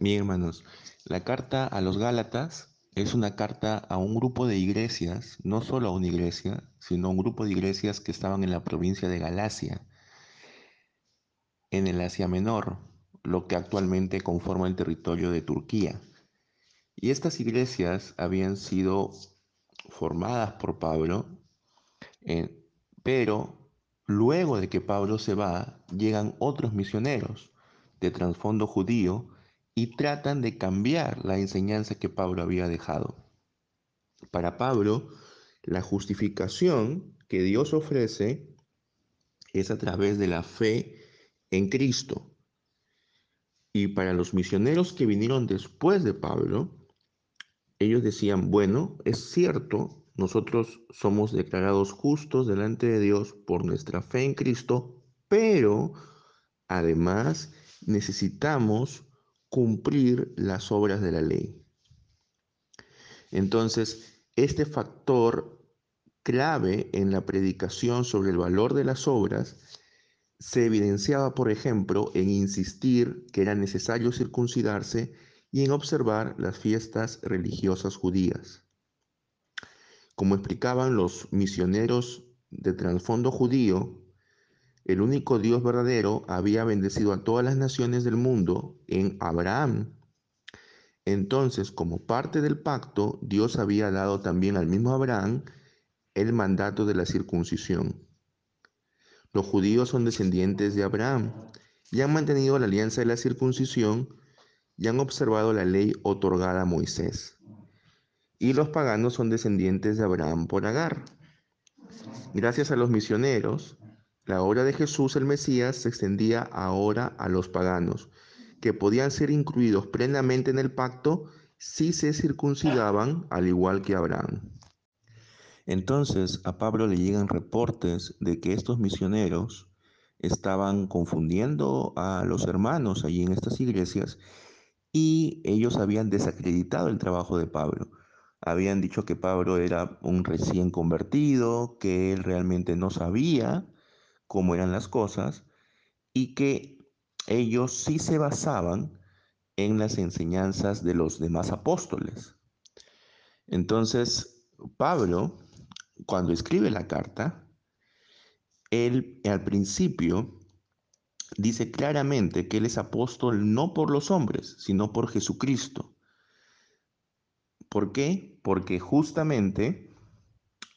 Bien, hermanos, la carta a los Gálatas es una carta a un grupo de iglesias, no solo a una iglesia, sino a un grupo de iglesias que estaban en la provincia de Galacia, en el Asia Menor, lo que actualmente conforma el territorio de Turquía. Y estas iglesias habían sido formadas por Pablo, eh, pero luego de que Pablo se va, llegan otros misioneros de trasfondo judío y tratan de cambiar la enseñanza que Pablo había dejado. Para Pablo, la justificación que Dios ofrece es a través de la fe en Cristo. Y para los misioneros que vinieron después de Pablo, ellos decían, bueno, es cierto, nosotros somos declarados justos delante de Dios por nuestra fe en Cristo, pero además necesitamos cumplir las obras de la ley. Entonces, este factor clave en la predicación sobre el valor de las obras se evidenciaba, por ejemplo, en insistir que era necesario circuncidarse y en observar las fiestas religiosas judías. Como explicaban los misioneros de trasfondo judío, el único Dios verdadero había bendecido a todas las naciones del mundo en Abraham. Entonces, como parte del pacto, Dios había dado también al mismo Abraham el mandato de la circuncisión. Los judíos son descendientes de Abraham y han mantenido la alianza de la circuncisión y han observado la ley otorgada a Moisés. Y los paganos son descendientes de Abraham por Agar. Gracias a los misioneros, la obra de Jesús el Mesías se extendía ahora a los paganos, que podían ser incluidos plenamente en el pacto si se circuncidaban al igual que Abraham. Entonces a Pablo le llegan reportes de que estos misioneros estaban confundiendo a los hermanos allí en estas iglesias y ellos habían desacreditado el trabajo de Pablo. Habían dicho que Pablo era un recién convertido, que él realmente no sabía cómo eran las cosas y que ellos sí se basaban en las enseñanzas de los demás apóstoles. Entonces, Pablo, cuando escribe la carta, él al principio dice claramente que él es apóstol no por los hombres, sino por Jesucristo. ¿Por qué? Porque justamente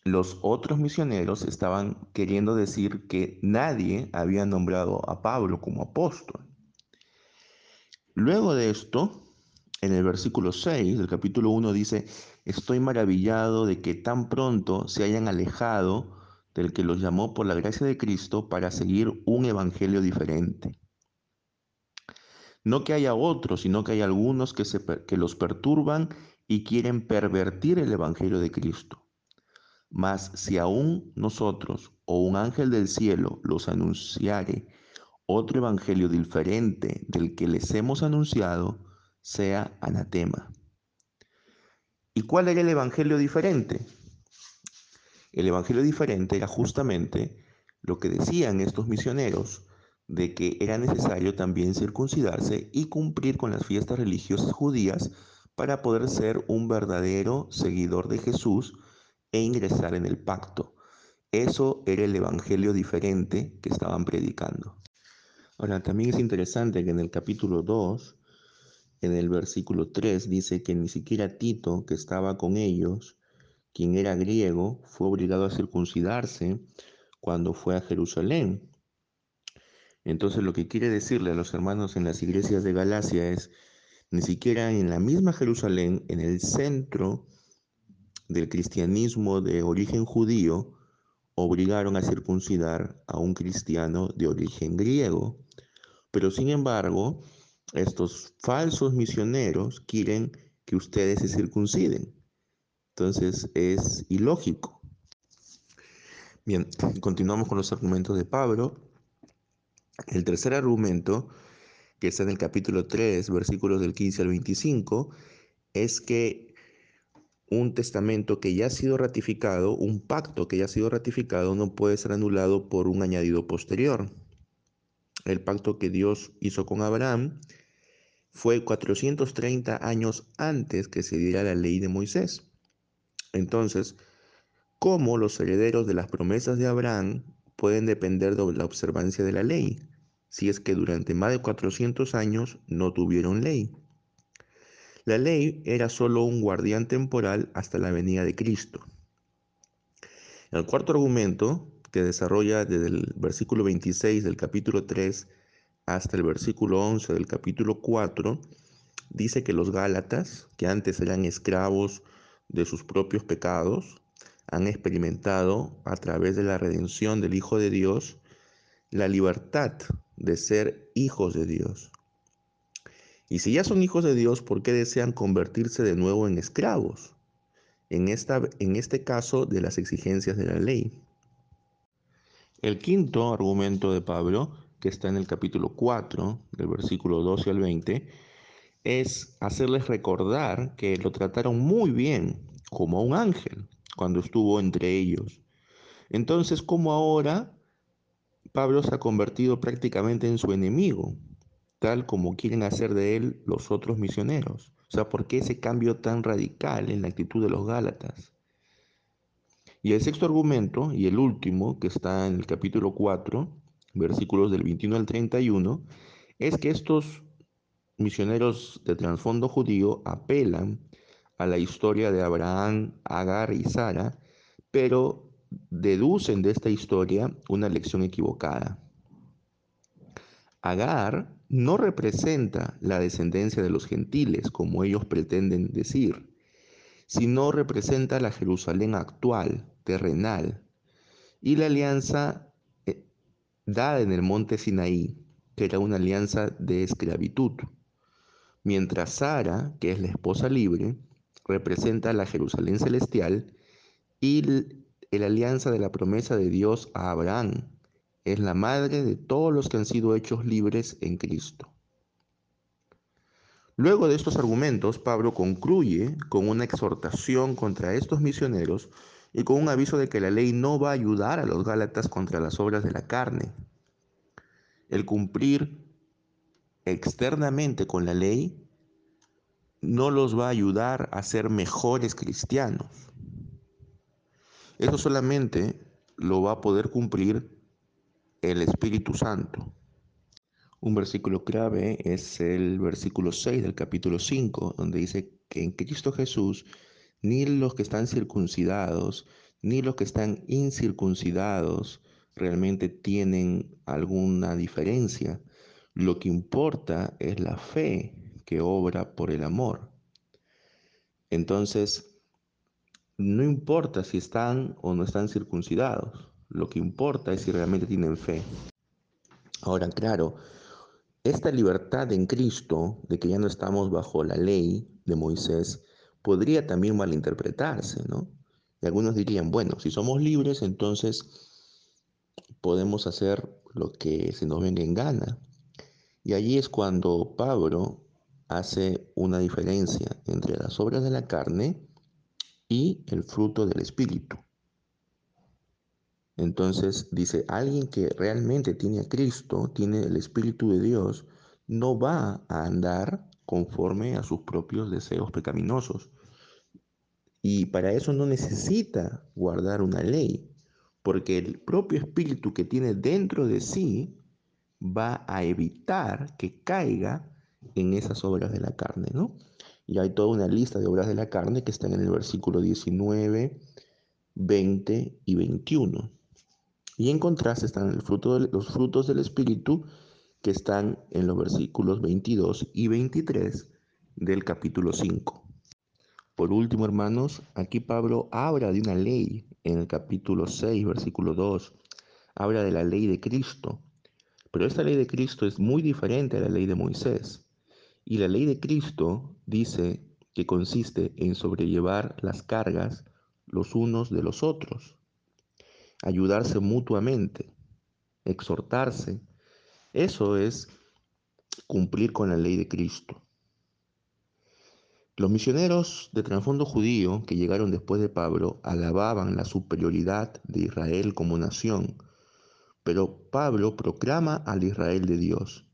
los otros misioneros estaban queriendo decir que nadie había nombrado a Pablo como apóstol. Luego de esto, en el versículo 6 del capítulo 1 dice, estoy maravillado de que tan pronto se hayan alejado del que los llamó por la gracia de Cristo para seguir un evangelio diferente. No que haya otros, sino que hay algunos que, se, que los perturban y quieren pervertir el evangelio de Cristo. Mas si aún nosotros o un ángel del cielo los anunciare otro evangelio diferente del que les hemos anunciado, sea anatema. ¿Y cuál era el evangelio diferente? El evangelio diferente era justamente lo que decían estos misioneros, de que era necesario también circuncidarse y cumplir con las fiestas religiosas judías para poder ser un verdadero seguidor de Jesús e ingresar en el pacto. Eso era el evangelio diferente que estaban predicando. Ahora, también es interesante que en el capítulo 2, en el versículo 3, dice que ni siquiera Tito, que estaba con ellos, quien era griego, fue obligado a circuncidarse cuando fue a Jerusalén. Entonces lo que quiere decirle a los hermanos en las iglesias de Galacia es, ni siquiera en la misma Jerusalén, en el centro del cristianismo de origen judío obligaron a circuncidar a un cristiano de origen griego. Pero sin embargo, estos falsos misioneros quieren que ustedes se circunciden. Entonces es ilógico. Bien, continuamos con los argumentos de Pablo. El tercer argumento, que está en el capítulo 3, versículos del 15 al 25, es que un testamento que ya ha sido ratificado, un pacto que ya ha sido ratificado, no puede ser anulado por un añadido posterior. El pacto que Dios hizo con Abraham fue 430 años antes que se diera la ley de Moisés. Entonces, ¿cómo los herederos de las promesas de Abraham pueden depender de la observancia de la ley, si es que durante más de 400 años no tuvieron ley? La ley era solo un guardián temporal hasta la venida de Cristo. El cuarto argumento, que desarrolla desde el versículo 26 del capítulo 3 hasta el versículo 11 del capítulo 4, dice que los Gálatas, que antes eran esclavos de sus propios pecados, han experimentado a través de la redención del Hijo de Dios la libertad de ser hijos de Dios. Y si ya son hijos de Dios, ¿por qué desean convertirse de nuevo en esclavos? En, esta, en este caso, de las exigencias de la ley. El quinto argumento de Pablo, que está en el capítulo 4, del versículo 12 al 20, es hacerles recordar que lo trataron muy bien, como a un ángel, cuando estuvo entre ellos. Entonces, ¿cómo ahora Pablo se ha convertido prácticamente en su enemigo, tal como quieren hacer de él los otros misioneros? O sea, ¿por qué ese cambio tan radical en la actitud de los Gálatas? Y el sexto argumento, y el último, que está en el capítulo 4, versículos del 21 al 31, es que estos misioneros de trasfondo judío apelan a la historia de Abraham, Agar y Sara, pero deducen de esta historia una lección equivocada. Agar no representa la descendencia de los gentiles, como ellos pretenden decir, sino representa la Jerusalén actual, terrenal, y la alianza eh, dada en el monte Sinaí, que era una alianza de esclavitud mientras Sara, que es la esposa libre, representa la Jerusalén celestial y la alianza de la promesa de Dios a Abraham. Es la madre de todos los que han sido hechos libres en Cristo. Luego de estos argumentos, Pablo concluye con una exhortación contra estos misioneros y con un aviso de que la ley no va a ayudar a los Gálatas contra las obras de la carne. El cumplir externamente con la ley no los va a ayudar a ser mejores cristianos. Eso solamente lo va a poder cumplir el Espíritu Santo. Un versículo clave es el versículo 6 del capítulo 5, donde dice que en Cristo Jesús ni los que están circuncidados, ni los que están incircuncidados realmente tienen alguna diferencia, lo que importa es la fe que obra por el amor. Entonces, no importa si están o no están circuncidados, lo que importa es si realmente tienen fe. Ahora, claro, esta libertad en Cristo, de que ya no estamos bajo la ley de Moisés, podría también malinterpretarse, ¿no? Y algunos dirían, bueno, si somos libres, entonces podemos hacer lo que se nos venga en gana. Y allí es cuando Pablo hace una diferencia entre las obras de la carne y el fruto del Espíritu. Entonces dice, alguien que realmente tiene a Cristo, tiene el Espíritu de Dios, no va a andar conforme a sus propios deseos pecaminosos. Y para eso no necesita guardar una ley, porque el propio Espíritu que tiene dentro de sí va a evitar que caiga en esas obras de la carne, ¿no? Y hay toda una lista de obras de la carne que están en el versículo 19, 20 y 21. Y en contraste están los frutos del Espíritu que están en los versículos 22 y 23 del capítulo 5. Por último, hermanos, aquí Pablo habla de una ley en el capítulo 6, versículo 2. Habla de la ley de Cristo pero esta ley de Cristo es muy diferente a la ley de Moisés. Y la ley de Cristo dice que consiste en sobrellevar las cargas los unos de los otros, ayudarse mutuamente, exhortarse. Eso es cumplir con la ley de Cristo. Los misioneros de trasfondo judío que llegaron después de Pablo alababan la superioridad de Israel como nación pero Pablo proclama al Israel de Dios.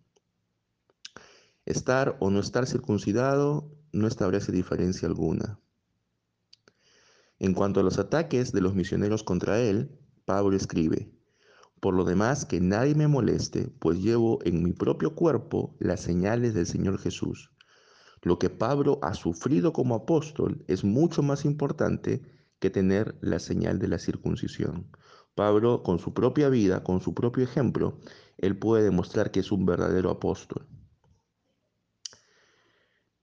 Estar o no estar circuncidado no establece diferencia alguna. En cuanto a los ataques de los misioneros contra él, Pablo escribe, por lo demás, que nadie me moleste, pues llevo en mi propio cuerpo las señales del Señor Jesús. Lo que Pablo ha sufrido como apóstol es mucho más importante que tener la señal de la circuncisión. Pablo, con su propia vida, con su propio ejemplo, él puede demostrar que es un verdadero apóstol.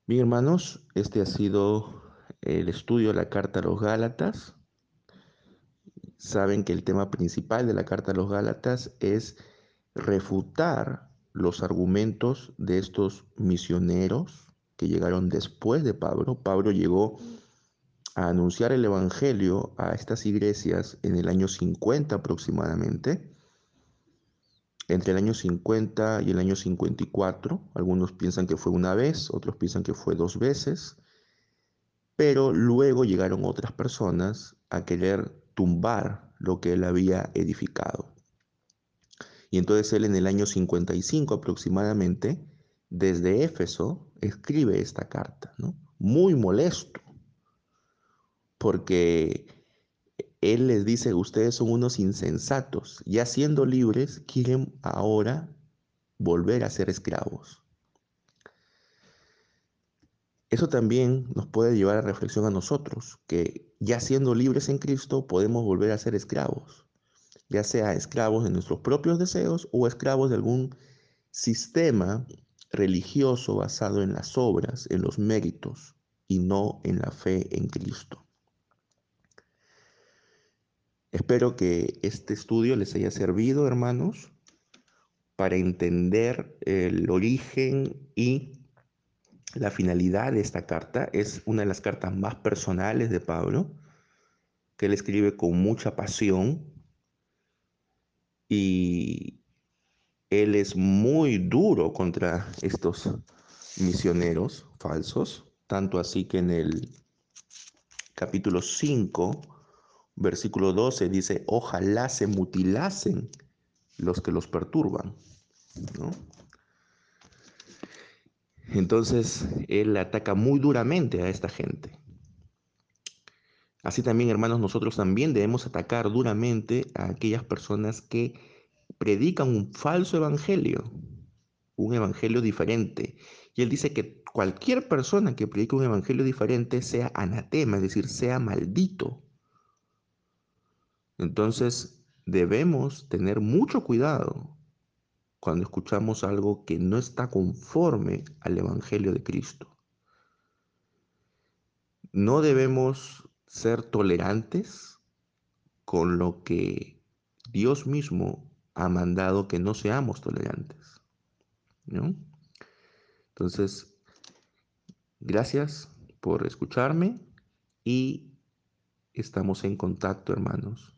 Bien, hermanos, este ha sido el estudio de la carta a los Gálatas. Saben que el tema principal de la carta a los Gálatas es refutar los argumentos de estos misioneros que llegaron después de Pablo. Pablo llegó a anunciar el Evangelio a estas iglesias en el año 50 aproximadamente, entre el año 50 y el año 54. Algunos piensan que fue una vez, otros piensan que fue dos veces, pero luego llegaron otras personas a querer tumbar lo que él había edificado. Y entonces él en el año 55 aproximadamente, desde Éfeso, escribe esta carta, muy molesto porque Él les dice, ustedes son unos insensatos, ya siendo libres, quieren ahora volver a ser esclavos. Eso también nos puede llevar a reflexión a nosotros, que ya siendo libres en Cristo podemos volver a ser esclavos, ya sea esclavos de nuestros propios deseos o esclavos de algún sistema religioso basado en las obras, en los méritos y no en la fe en Cristo. Espero que este estudio les haya servido, hermanos, para entender el origen y la finalidad de esta carta. Es una de las cartas más personales de Pablo, que él escribe con mucha pasión y él es muy duro contra estos misioneros falsos, tanto así que en el capítulo 5 Versículo 12 dice, ojalá se mutilasen los que los perturban. Entonces, él ataca muy duramente a esta gente. Así también, hermanos, nosotros también debemos atacar duramente a aquellas personas que predican un falso evangelio, un evangelio diferente. Y él dice que cualquier persona que predique un evangelio diferente sea anatema, es decir, sea maldito. Entonces debemos tener mucho cuidado cuando escuchamos algo que no está conforme al Evangelio de Cristo. No debemos ser tolerantes con lo que Dios mismo ha mandado que no seamos tolerantes. Entonces, gracias por escucharme y estamos en contacto, hermanos.